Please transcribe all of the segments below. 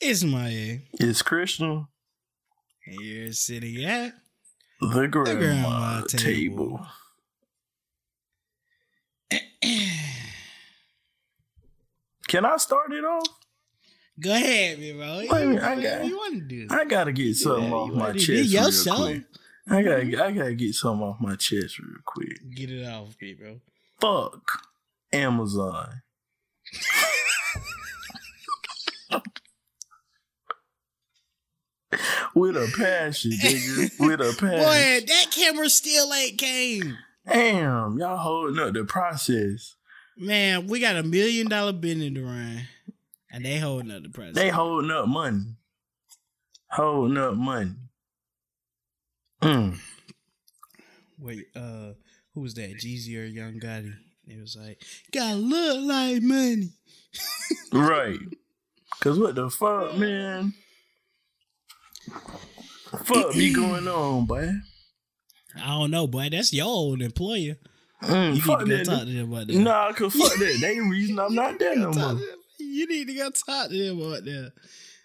It's my It's Christian. and you're sitting at The grandma, grandma table. table. Can I start it off? Go ahead, me, bro. Wait minute, I got- you want to do? I gotta get something Yeah, off my chest real show. quick. I gotta, mm-hmm. I gotta get something off my chest real quick. Get it off, me, bro. Fuck Amazon. With a passion, nigga. With a passion. Boy, that camera still ain't came. Damn, y'all holding up the process. Man, we got a million dollar business to run, and they holding up the price. They holding up money. Holding up money. Mm. Wait, uh, who was that? Jeezy or Young Gotti? It was like, gotta look like money. Right. Cause what the fuck, man? Fuck be going on, boy. I don't know, boy. That's your old employer. Mm, You fuck need to go that. talk to them about that. Nah, cause fuck that. They the reason I'm not there no more. You need to go talk to them about that.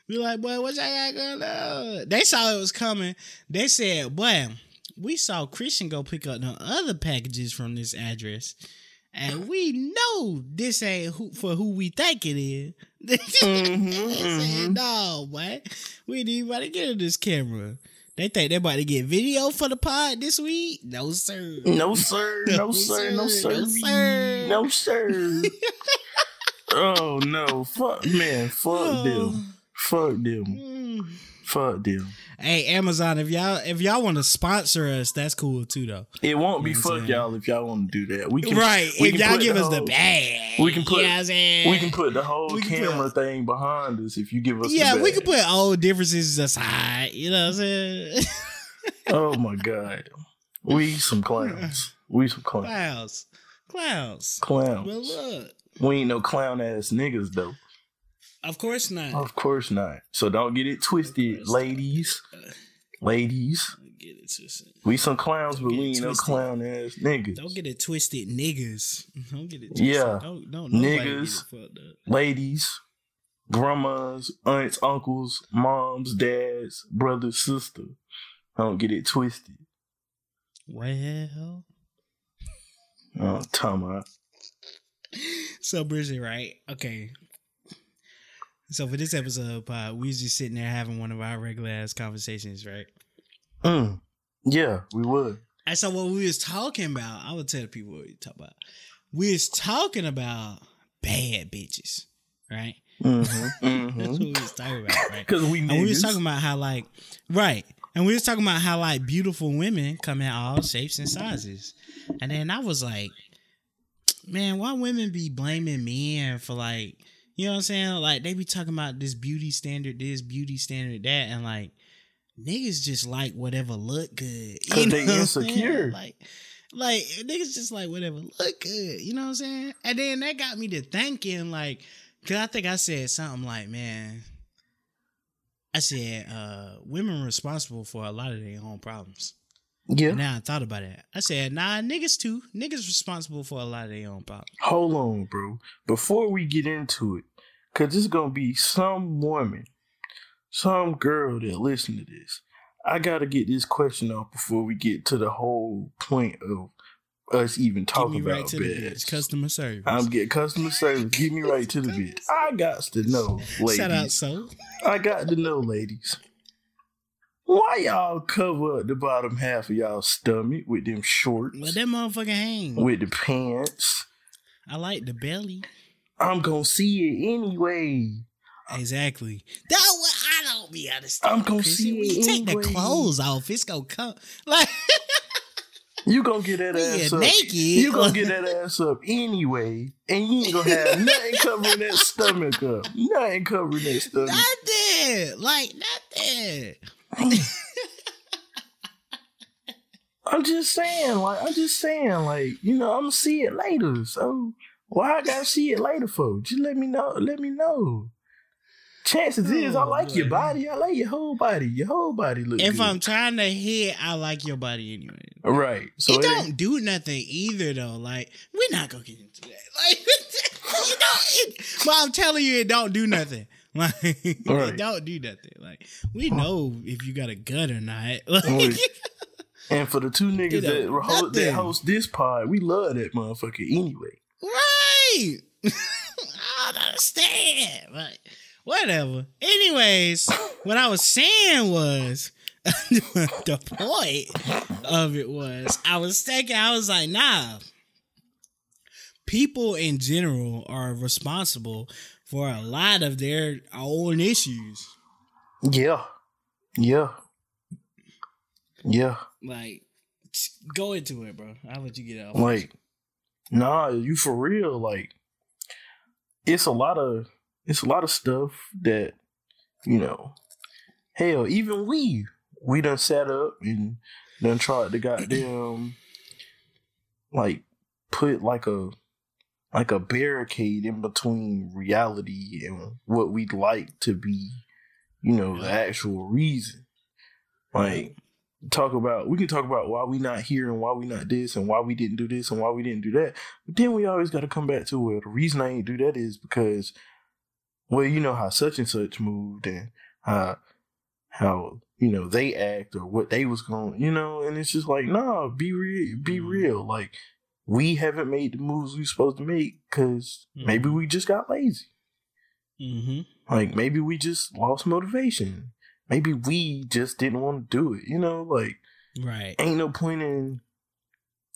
Be like, boy, what y'all got going on? They saw it was coming. They said, boy, we saw Christian go pick up the other packages from this address. And we know this ain't who, for who we think it is. Mhm, said, mhm. no, boy. We need anybody get in this camera. They think they're about to get video for the pod this week? No, sir. No sir, no sir, no sir, No, sir. no sir. oh no, fuck man, fuck them, fuck them, Mm. fuck them. Hey, Amazon, if y'all if y'all want to sponsor us, that's cool too, though. It won't be You know fuck saying? y'all if y'all want to do that. We can right? we If can y'all put give us the whole- bag, we can put- You know what I'm? We can put the whole We camera put- thing behind us if you give us. yeah, the we can put old differences aside. You know what I'm saying? Oh my god, we some clowns. We some clowns. clowns, clowns. But Clowns. look, We ain't no clown ass niggas though. Of course not. Of course not. So don't get it twisted, ladies. Uh, ladies. Get it twisted. We some clowns, but Get it we ain't no clown ass niggas. Don't get it twisted, niggas. Don't get it twisted. Yeah. Don't don't Niggas. Get it fucked up. Ladies, grandmas, aunts, uncles, moms, dads, brothers, sister. Don't get it twisted. Well, Oh, about. so Bridget, right? Okay. So for this episode, pod, we was just sitting there having one of our regular ass conversations, right? Mm. Yeah, we would. And so what we was talking about, I would tell the people what we talk about. We was talking about bad bitches, right? Mm-hmm. That's what we was talking about, right? Because we And we was talking about how like right. And we was talking about how like beautiful women come in all shapes and sizes. And then I was like, man, why women be blaming men for like, you know what I'm saying? Like they be talking about this beauty standard, this beauty standard, that, and like niggas just like whatever look good. You know they what I'm saying? insecure. Like like niggas just like whatever look good. You know what I'm saying? And then that got me to thinking like, cause I think I said something like, man, I said, uh, women responsible for a lot of their own problems. Yeah. And now I thought about it. I said, nah, niggas too. Niggas responsible for a lot of their own problems. Hold on, bro. Before we get into it, because there's going to be some woman, some girl that listen to this. I got to get this question off before we get to the whole point of us even talking me right about to the beds. bitch. Customer service. I'm getting customer service. Give me right to the bit. I got to know, ladies. Shout out, so. I got to know, ladies. Why y'all cover up the bottom half of y'all stomach with them shorts, Let that motherfucker hang. with the pants? I like the belly. I'm gonna see it anyway. Exactly. That what I don't be understanding. I'm gonna Chrissy. see When it you take the clothes off, it's gonna come. Like You gonna get that ass up. naked. You gonna get that ass up anyway, and you ain't gonna have nothing covering that stomach up. Nothing covering that stomach. nothing. Like nothing. I'm just saying, like, I'm just saying, like, you know, I'm gonna see it later. So why I gotta see it later for? Just let me know. Let me know. Chances is, I Oh, like your body. I like your whole body. Your whole body looks If good. I'm trying to hit, I like your body anyway. right, so it it don't do nothing either though. Like we're not gonna get into that. Like you know, it, but I'm telling you, it don't do nothing. Like, Right. don't do nothing. Like, we know if you got a gun or not. Like, Right. And for the two niggas that, host, that host this pod, we love that motherfucker anyway. right. I don't understand. But whatever. Anyways, what I was saying was the point of it was I was thinking, I was like, nah. People in general are responsible for a lot of their own issues. Yeah. Yeah. Yeah. Like, go into it, bro. I'll let you get out. Like, nah, you for real. Like, it's a lot of it's a lot of stuff that, you know, hell, even we we done sat up and done tried to goddamn like put like a like a barricade in between reality and what we'd like to be, you know, the actual reason. Like talk about we can talk about why we not here and why we not this and why we didn't do this and why we didn't do that. But then we always gotta come back to well the reason I ain't do that is because well, you know how such and such moved and how how, you know, they act or what they was going you know, and it's just like, nah, be real be Mhm. real. Like we haven't made the moves we supposed to make because Mhm. maybe we just got lazy. Mm-hmm. Like maybe we just lost motivation. Maybe we just didn't want to do it. You know, like Right. ain't no point in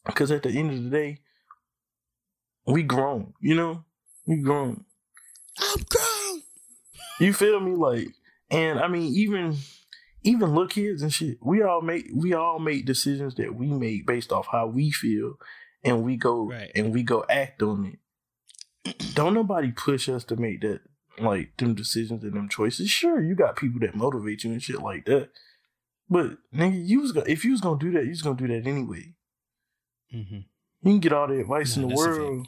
because at the end of the day, we grown. You know, we grown. I'm grown. You feel me? Like, and I mean, even even little kids and shit. We all make we all make decisions that we make based off how we feel, and we go Right. and we go act on it. Don't nobody push us to make that like them decisions and them choices. Sure, you got people that motivate you and shit like that. But nigga, you was gonna if you was gonna do that, you was gonna do that anyway. Mm-hmm. You can get all the advice Nah, in the that's a fact. world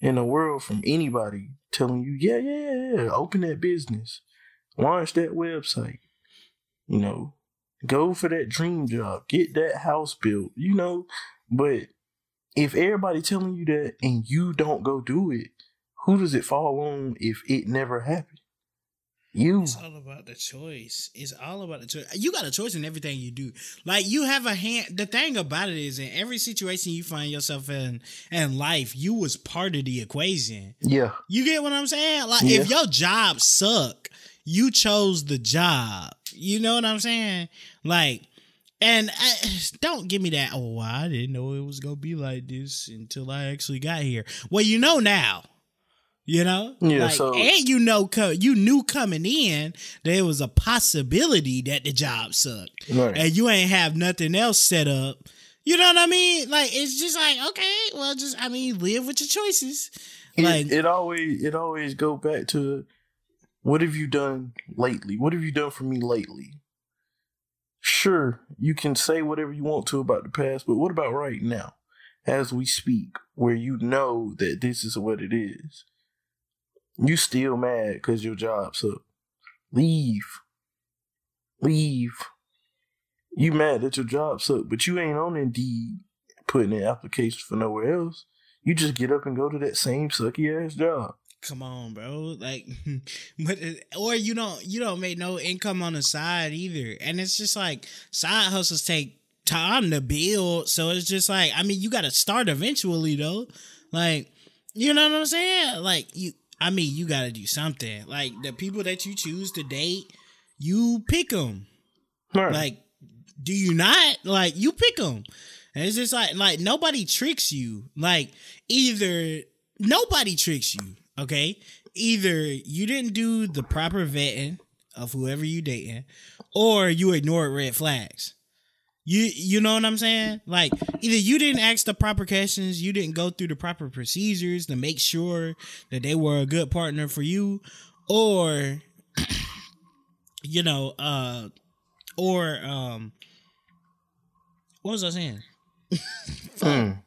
in the world from anybody telling you, yeah, yeah, yeah, yeah, open that business, launch that website, you know, go for that dream job, get that house built, you know. But if everybody telling you that and you don't go do it, who does it fall on if it never happened? You. It's all about the choice. It's all about the choice. You got a choice in everything you do. Like you have a hand. The thing about it is, in every situation you find yourself in in life, you was part of the equation. Yeah. You get what I'm saying? Like Yeah. if your job suck, you chose the job. You know what I'm saying? Like, and I, don't give me that. Oh, I didn't know it was gonna be like this until I actually got here. Well, you know now. You know, Yeah, Like, so- and you know, you knew coming in there was a possibility that the job sucked, Right. and you ain't have nothing else set up. You know what I mean? Like it's just like okay, well, just I mean, live with your choices. it, Like it always it always go back to what have you done lately? What have you done for me lately? Sure, you can say whatever you want to about the past, but what about right now, as we speak, where you know that this is what it is? You still mad because your job's up? Leave. Leave. You mad that your job's up, but you ain't on Indeed putting in applications for nowhere else. You just get up and go to that same sucky ass job. Come on, bro. Like, but or you don't you don't make no income on the side either, and it's just like side hustles take time to build. So it's just like I mean, you got to start eventually though. Like, you know what I'm saying? Like you, I mean, you got to do something. Like the people that you choose to date, you pick them. Right. Like, do you not? Like, you pick them. And it's just like, like nobody tricks you. Like, either nobody tricks you. Okay, either you didn't do the proper vetting of whoever you dating, or you ignored red flags. You you know what I'm saying? Like either you didn't ask the proper questions, you didn't go through the proper procedures to make sure that they were a good partner for you, or you know, uh or um what was I saying? Mm.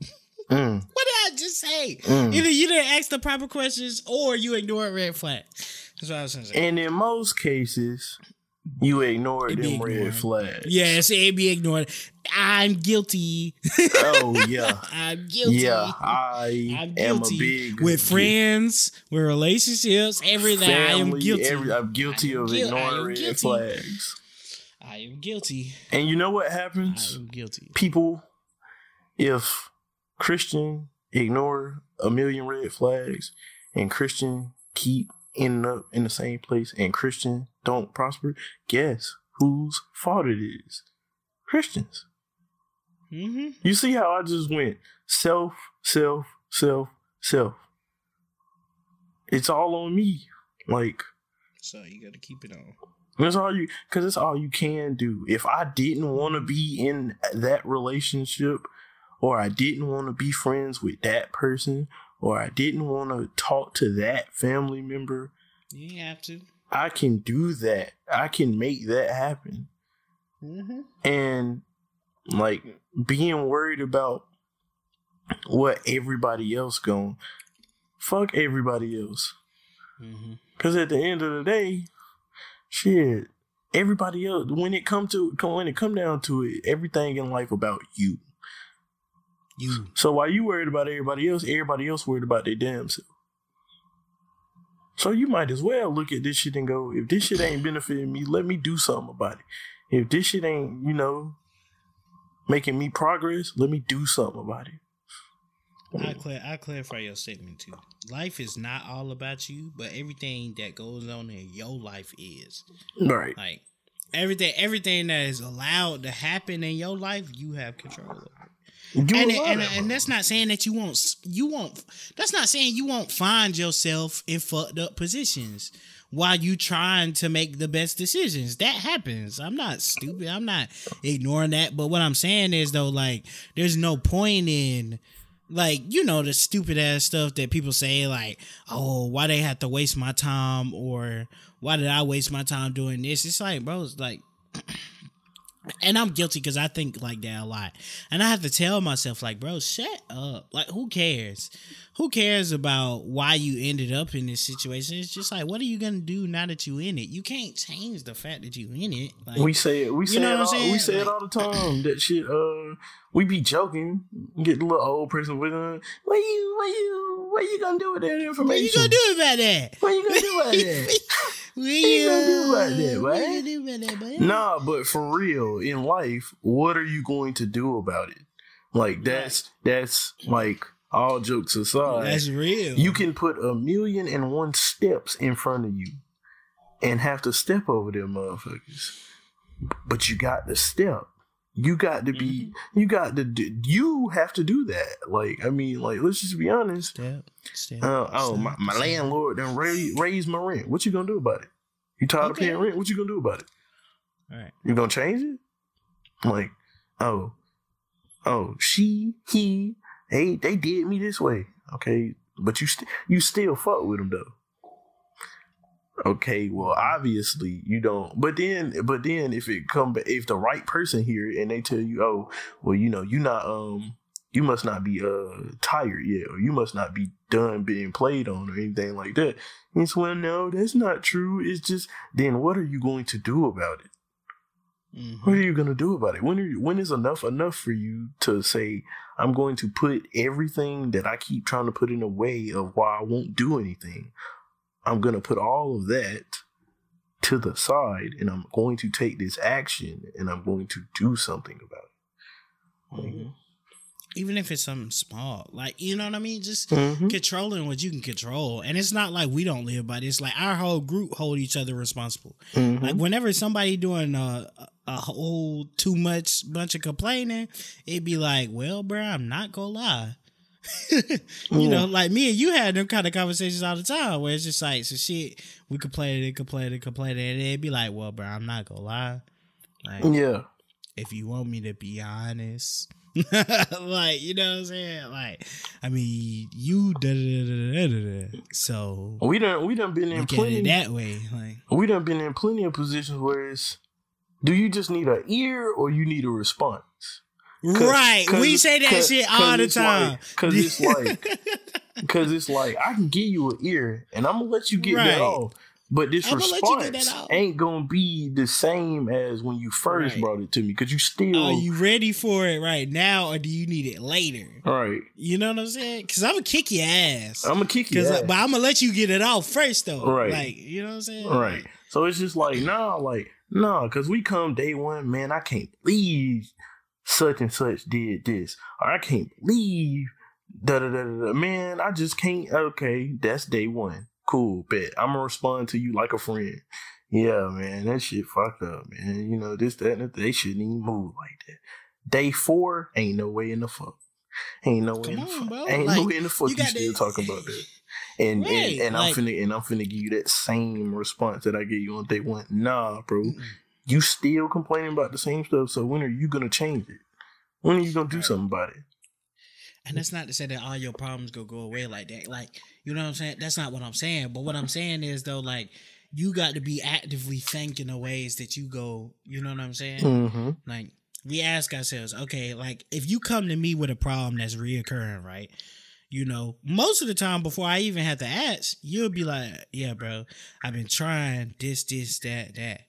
Mm. What just say? Mm. Either you didn't ask the proper questions or you ignored red flag. That's what I was gonna say. And in most cases, You ignored It be them red flags. Yes, it be ignored. I'm guilty. Oh yeah. I'm guilty. Yeah, I I'm am a guilty big with friends, with relationships, everything. I am guilty. every- I'm guilty I am of ignoring red guilty. flags. I am guilty. And you know what I happens? am guilty. People, if Christian ignore a million red flags and Christian keep ending up in the same place and Christian don't prosper, guess whose fault it is? Christians. Mm-hmm. You see how I just went self, self, self, self. It's all on me. Like, So you got to keep it on. That's all you, because it's all you can do. If I didn't want to be in that relationship, or I didn't want to be friends with that person, or I didn't want to talk to that family member, You have to. I can do that. I can make that happen. Mm-hmm. And like being worried about what everybody else going, fuck everybody else. Mm-hmm. Cause at the end of the day, shit, everybody else when it come to when it come down to it, everything in life about you. You. So while you worried about everybody else, everybody else worried about their damn self. So you might as well look at this shit and go, if this shit ain't benefiting me, let me do something about it. If this shit ain't, you know, making me progress, let me do something about it. I I clarify your statement too. Life is not all about you, but everything that goes on in your life is. Right. Like everything everything that is allowed to happen in your life, you have control over. And, and, and that's not saying that you won't you won't that's not saying you won't find yourself in fucked up positions while you trying to make the best decisions. That happens. I'm not stupid. I'm not ignoring that. But what i'm saying is though like there's no point in like you know the stupid ass stuff that people say like oh why they have to waste my time or why did i waste my time doing this? It's like bro it's like and I'm guilty because I think like that a lot. And I have to tell myself, like, bro, shut up. Like, who cares? Who cares about why you ended up in this situation? It's just like, what are you gonna do now that you in it? You can't change the fact that you in it. Like, We say it. We say know it. All, we say it all the time. That shit. Uh, we be joking. Get the little old person with uh, what you, what you, what you gonna do with that information? what you gonna do about that? What you gonna do about that? What you gonna do about that, what boy? you gonna do about that, boy? nah, but for real, in life, what are you going to do about it? Like that's that's like all jokes aside. That's real. You can put a million and one steps in front of you and have to step over them motherfuckers. But you got to step. You got to be, you got to do, you have to do that. Like, I mean, like, let's just be honest. step, step. Uh, oh, my, step, my step. landlord done raise, raise my rent. What you gonna do about it? You tired Okay. of paying rent? What you gonna do about it? All right. You gonna change it? Like, oh, oh, she, he, they, they did me this way. Okay, but you st- you still fuck with them though. Okay, well, obviously you don't. But then, but then if it come, if the right person here and they tell you, oh, well, you know, you not, um, you must not be uh tired yet, or you must not be done being played on, or anything like that. It's well, no, that's not true. It's just then, what are you going to do about it? Mhm. What are you gonna do about it? When are you, when is enough enough for you to say I'm going to put everything that I keep trying to put in the way of why I won't do anything? I'm gonna put all of that to the side, and I'm going to take this action, and I'm going to do something about it. Mhm. Even if it's something small, like you know what I mean, just Mhm. controlling what you can control. And it's not like we don't live by this. Like our whole group hold each other responsible. Mhm. Like whenever somebody doing a, a whole too much bunch of complaining, it'd be like, well, bro, I'm not gonna lie. you know, mm. like me and you had them kind of conversations all the time where it's just like, so shit, we complain and complain and complain, and it'd be like, well, bro, I'm not gonna lie. Like, yeah, if you want me to be honest. like, you know what I'm saying? Like, I mean, you da da da da da da. So we done we done been in plenty that way. Like, we done been in plenty of positions where it's do you just need an ear or you need a response? 'Cause- right. 'cause- we say that shit all the time. Cause it's like, cause it's like I can give you an ear and I'm gonna let you get Right. that off. But this I'ma let you get response ain't gonna be the same as when you first Right. brought it to me because you still Are you ready for it right now, or do you need it later? all right. You know what I'm saying? Because I'm gonna kick your ass. I'm gonna kick you. Cause, uh, but I'm gonna let you get it off first, though. Right. Like, you know what I'm saying? Right. So it's just like, nah, like, nah, because we come day one, man, I can't believe such and such did this. Or I can't believe da da da da. Man, I just can't. Okay, that's day one. Cool, bet. I'm gonna respond to you like a friend. Yeah, man, that shit fucked up, man. You know, this, that, and that, they shouldn't even move like that. Day four, ain't no way in the fuck. Ain't no way Come in the fuck. bro. Ain't Like, no way in the fuck you you, still to- talking about that. And Right, and, and like- I'm finna and I'm finna give you that same response that I gave you on day one. Nah, bro. You still complaining about the same stuff, so when are you gonna change it? When are you gonna do something about it? And that's not to say that all your problems go go away like that. Like, you know what I'm saying? That's not what I'm saying. But what I'm saying is though, like, you got to be actively thinking of ways that you go. You know what I'm saying? Mm-hmm. Like, we ask ourselves, okay, like if you come to me with a problem that's reoccurring, right? You know, most of the time before I even have to ask, you'll be like, "Yeah, bro, I've been trying this, this, that, that,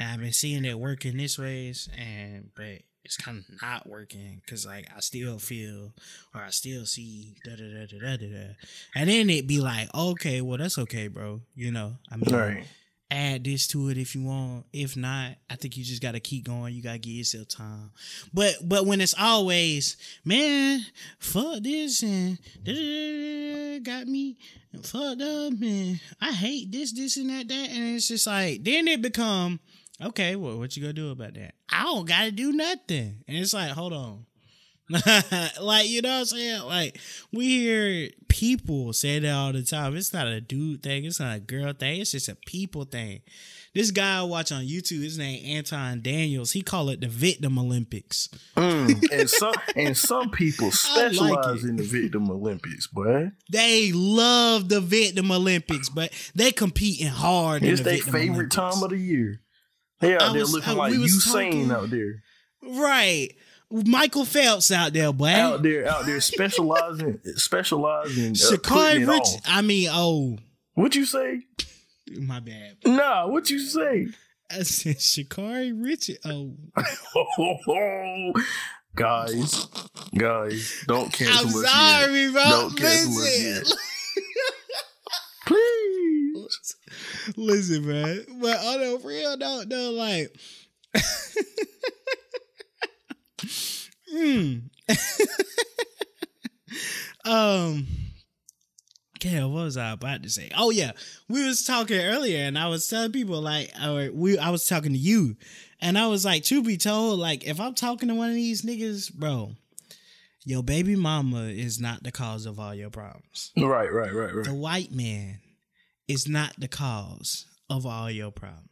and I've been seeing it working this ways, and but it's kind of not working because like I still feel or I still see da da da da da da, da. and then it be like, okay, well that's okay, bro. You know, I mean, Right. add this to it if you want. If not, I think you just gotta keep going. You gotta give yourself time. But but when it's always, man, fuck this and da-da-da-da-da, got me fucked up and I hate this, this and that, that, and it's just like then it become okay. Well, what you gonna do about that? I don't gotta do nothing, and it's like, hold on. like you know what I'm saying? Like we hear people say that all the time. It's not a dude thing. It's not a girl thing. It's just a people thing. This guy I watch on YouTube, his name Anton Daniels. He call it the Victim Olympics. Mm. and some and some people I like specialize in the victim Olympics, boy. They love the Victim Olympics, but they competing hard. It's the their favorite Olympics. time of the year. They I out there was- looking I- like we Usain talking- out there. right. Michael Phelps out there, boy. Out there, out there specializing specializing uh, Sha'Carri putting Rich. I mean, oh, what'd you say? my bad. Nah, what'd you say? I said Sha'Carri Richard. Oh, guys, guys, don't cancel I'm us yet. sorry, bro. Don't cancel us Please. Listen, man. But on the real note, though, like, mm. um, yeah, what was I about to say? Oh yeah, we was talking earlier, and I was telling people like, or we, I was talking to you, and I was like, to be told, like, if I'm talking to one of these niggas, bro, your baby mama is not the cause of all your problems. Right, right, right, right. The white man is not the cause of all your problems.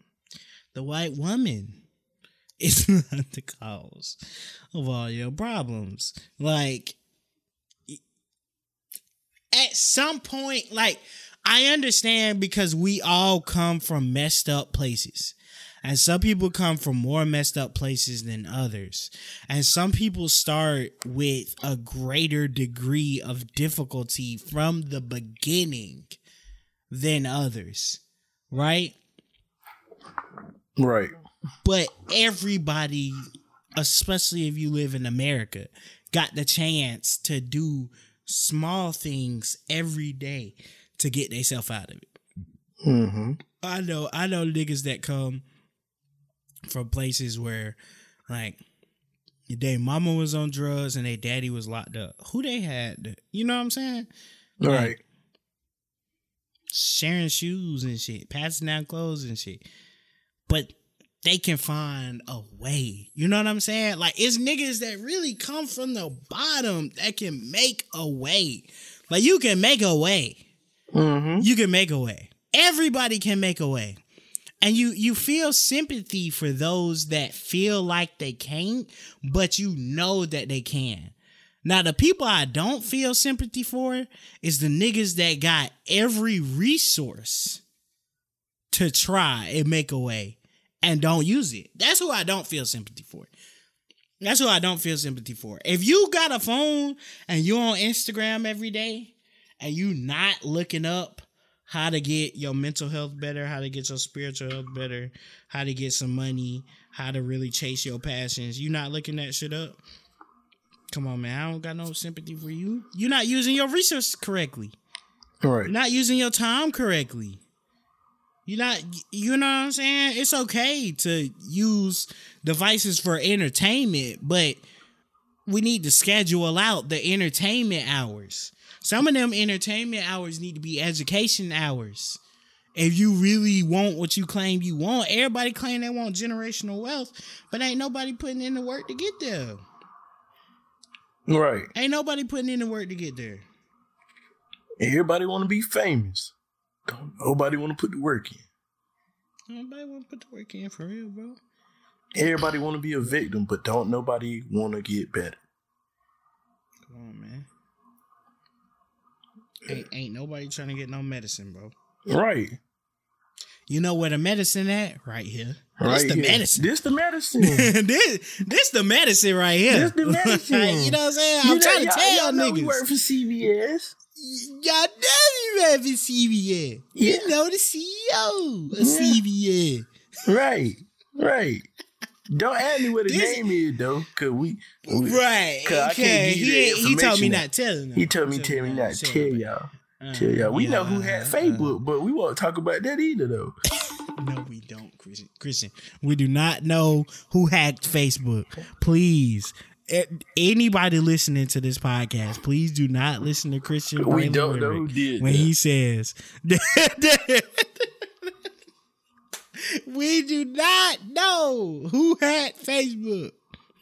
The white woman is not the cause of all your problems. Like, at some point, like, I understand because we all come from messed up places. And some people come from more messed up places than others. And some people start with a greater degree of difficulty from the beginning than others. Right? Right. But everybody, especially if you live in America, got the chance to do small things every day to get themselves out of it. Mm-hmm. I know, I know niggas that come from places where, like, their mama was on drugs and their daddy was locked up. Who they had, you know what I'm saying? Like, Right. Sharing shoes and shit, passing down clothes and shit. But they can find a way. You know what I'm saying? Like it's niggas that really come from the bottom that can make a way. Like you can make a way. Mm-hmm. You can make a way. Everybody can make a way. And you you feel sympathy for those that feel like they can't, but you know that they can. Now the people I don't feel sympathy for is the niggas that got every resource to try and make a way and don't use it. That's who I don't feel sympathy for. That's who I don't feel sympathy for. If you got a phone and you on Instagram every day and you not looking up how to get your mental health better, how to get your spiritual health better, how to get some money, how to really chase your passions. You not looking that shit up? Come on, man. I don't got no sympathy for you. You're not using your resources correctly. Right. You're not using your time correctly. You're not, you know what I'm saying? It's okay to use devices for entertainment, but we need to schedule out the entertainment hours. Some of them entertainment hours need to be education hours. If you really want what you claim you want, everybody claim they want generational wealth, but ain't nobody putting in the work to get there. Right. Ain't nobody putting in the work to get there. Everybody want to be famous. Don't nobody want to put the work in. Nobody want to put the work in for real, bro. Everybody want to be a victim, but don't nobody want to get better. Come on, man. Ain't, ain't nobody trying to get no medicine, bro. Right. You know where the medicine at? Right here. Right. This the here. medicine. This the medicine. this, this the medicine right here. This the medicine. Like, you know what I'm saying? I'm know, trying to y'all- tell y'all know we niggas. work for CVS. Y'all know you work for CBN. Yeah. You know the CEO of Yeah. CBN. Right. Right. Don't ask me what the This- name is though, cause we, we Right. 'Cause I can't Okay. you He, he told me not telling them. he told me tell me not to tell y'all. Uh, tell y'all. We know who uh, had uh. Facebook, but we won't talk about that either though. No, we Christian. Christian, we do not know who hacked Facebook. Please, eh, anybody listening to this podcast, please do not listen to Christian. We don't know who did when that. he says. we do not know who hacked Facebook.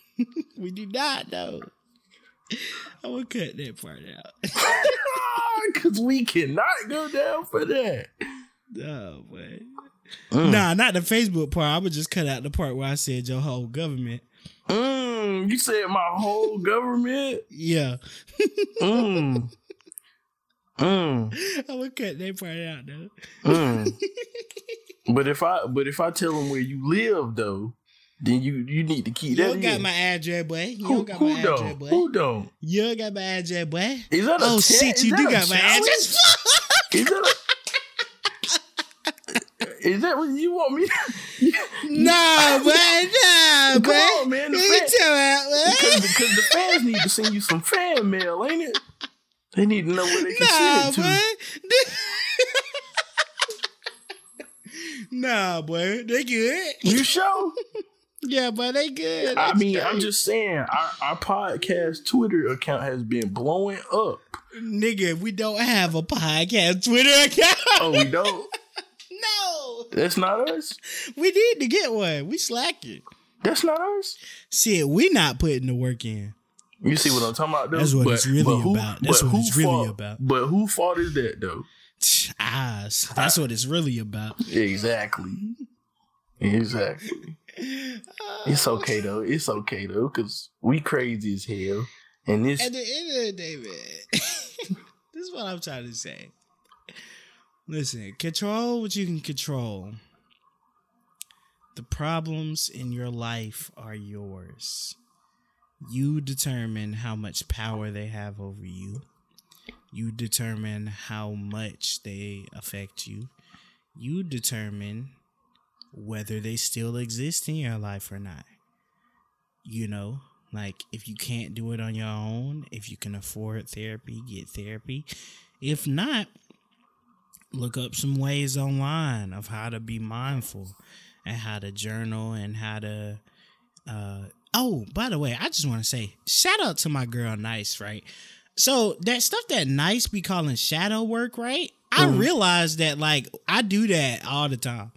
we do not know. I'm gonna cut that part out. Cause we cannot go down for that. Oh boy. Mm. Nah, not the Facebook part. I would just cut out the part where I said your whole government. Mm, you said my whole government. Yeah. Mm. Mm. I would cut that part out though. Mm. but if I but if I tell them where you live though, then you you need to keep You that don't in. got my address, boy. You who don't got who my address, don't? boy. Who don't? You don't got my address, boy. Is that a Oh shit, you do got my challenge? address. Is that a, Is that what you want me? To, nah, boy, nah, Come boy. on, man, the fan- tell out, because, because the fans need to send you some fan mail, ain't it? They need to know where they can Nah, send it to. nah, boy. They good. You sure? Yeah, but they good. I mean, I'm just saying, our, our podcast Twitter account has been blowing up. nigga. We don't have a podcast Twitter account. Oh, we don't? That's not us? we need to get one. We slacking. That's not us? Shit, we not putting the work in. You see what I'm talking about, though? That's what it's really who, about. That's but what it's really fault- about. But who fault is that, though? Ah, that's what it's really about. Exactly. Exactly. It's okay, though. It's okay, though, because we crazy as hell. And this, At the end of the day, man, this is what I'm trying to say. Listen, control what you can control. The problems in your life are yours. You determine how much power they have over you. You determine how much they affect you. You determine whether they still exist in your life or not. You know, like if you can't do it on your own, if you can afford therapy, get therapy. If not, look up some ways online of how to be mindful and how to journal and how to uh oh by the way i just want to say shout out to my girl nice right? So that stuff that nice be calling shadow work right i mm-hmm. realized that like i do that all the time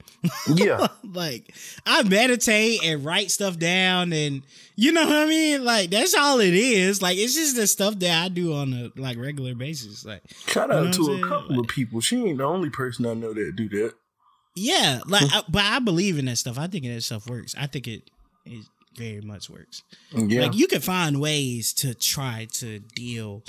yeah. like I meditate and write stuff down and you know what I mean? Like that's all it is. Like it's just the stuff that I do on a like regular basis. Like Shout You know out to a couple of people. She ain't the only person I know that do that. yeah, like hmm. I, but I believe in that stuff. I think that stuff works. I think it it very much works. Yeah. Like you can find ways to try to deal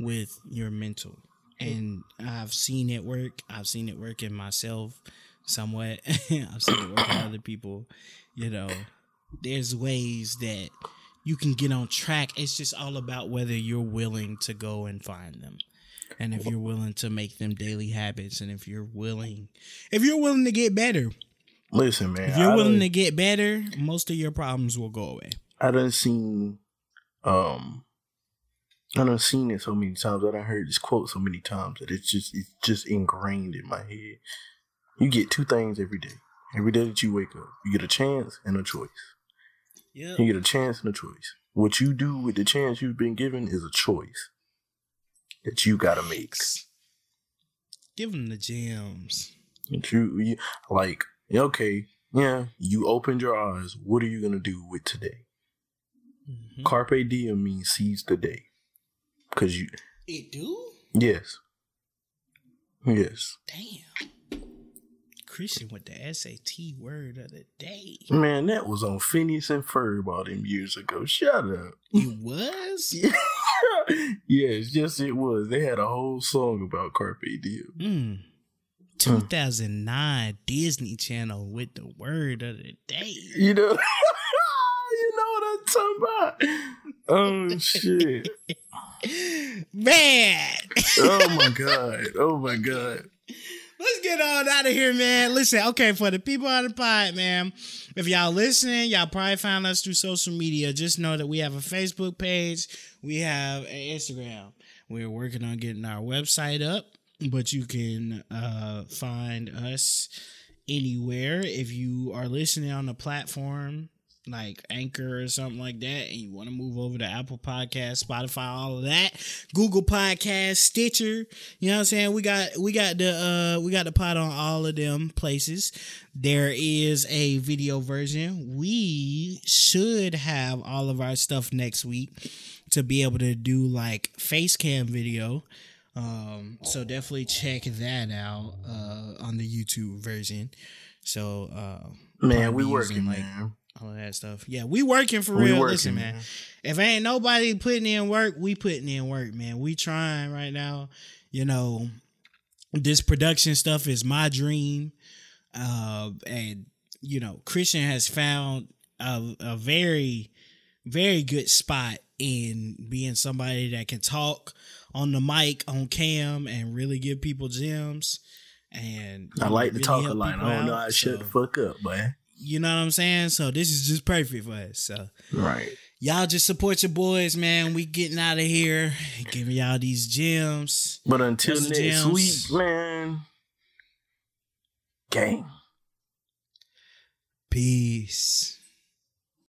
with your mental. And I've seen it work. I've seen it work in myself somewhat. I've seen it work in other people. You know, there's ways that you can get on track. It's just all about whether you're willing to go and find them. and if you're willing to make them daily habits, and if you're willing, if you're willing to get better, Listen, man. if you're I willing to get better, most of your problems will go away. I done seen, um, I done seen it so many times. I done heard this quote so many times that it's just it's just ingrained in my head. You get two things every day. Every day that you wake up, you get a chance and a choice. Yeah. You get a chance and a choice. What you do with the chance you've been given is a choice that you gotta make. Give them the gems. That you, you like okay, yeah, you opened your eyes. What are you gonna do with today? Mhm. Carpe diem means seize the day. Cause you, It do? yes, yes, Damn. Christian with the SAT word of the day. man, that was on Phineas and Ferb all them years ago. Shut up. It was? yes, yes, it was. They had a whole song about Carpe Diem. Mm. 2009 Disney Channel with the word of the day. You know, you know what I'm talking about. Oh shit! Man, Oh my god! Oh my god! let's get on out of here, man. Listen, okay, for the people on the pod, man, if y'all listening, y'all probably found us through social media. Just know that we have a Facebook page, we have an Instagram. We're working on getting our website up, but you can uh, find us anywhere if you are listening on a platform like Anchor or something like that, and you want to move over to Apple Podcast, Spotify, all of that, Google Podcast, Stitcher. You know what I'm saying? We got we got the uh we got the pot on all of them places. There is a video version. We should have all of our stuff next week to be able to do like face cam video. Um, so definitely check that out uh on the YouTube version. So uh Man, we working, like, man. All of that stuff. Yeah, we working for We real. working, Listen, man. If ain't nobody putting in work, we putting in work, man. We trying right now. You know, this production stuff is my dream. Uh, and you know, Christian has found a, a very, very good spot in being somebody that can talk on the mic, on cam, and really give people gems. And I like know, to really talk a lot. I don't know how to shut the fuck up, boy. You know what I'm saying? So this is just perfect for us. So Right. y'all just support your boys, man. We getting out of here, giving y'all these gems. But until next gems. week, man. Gang. Peace.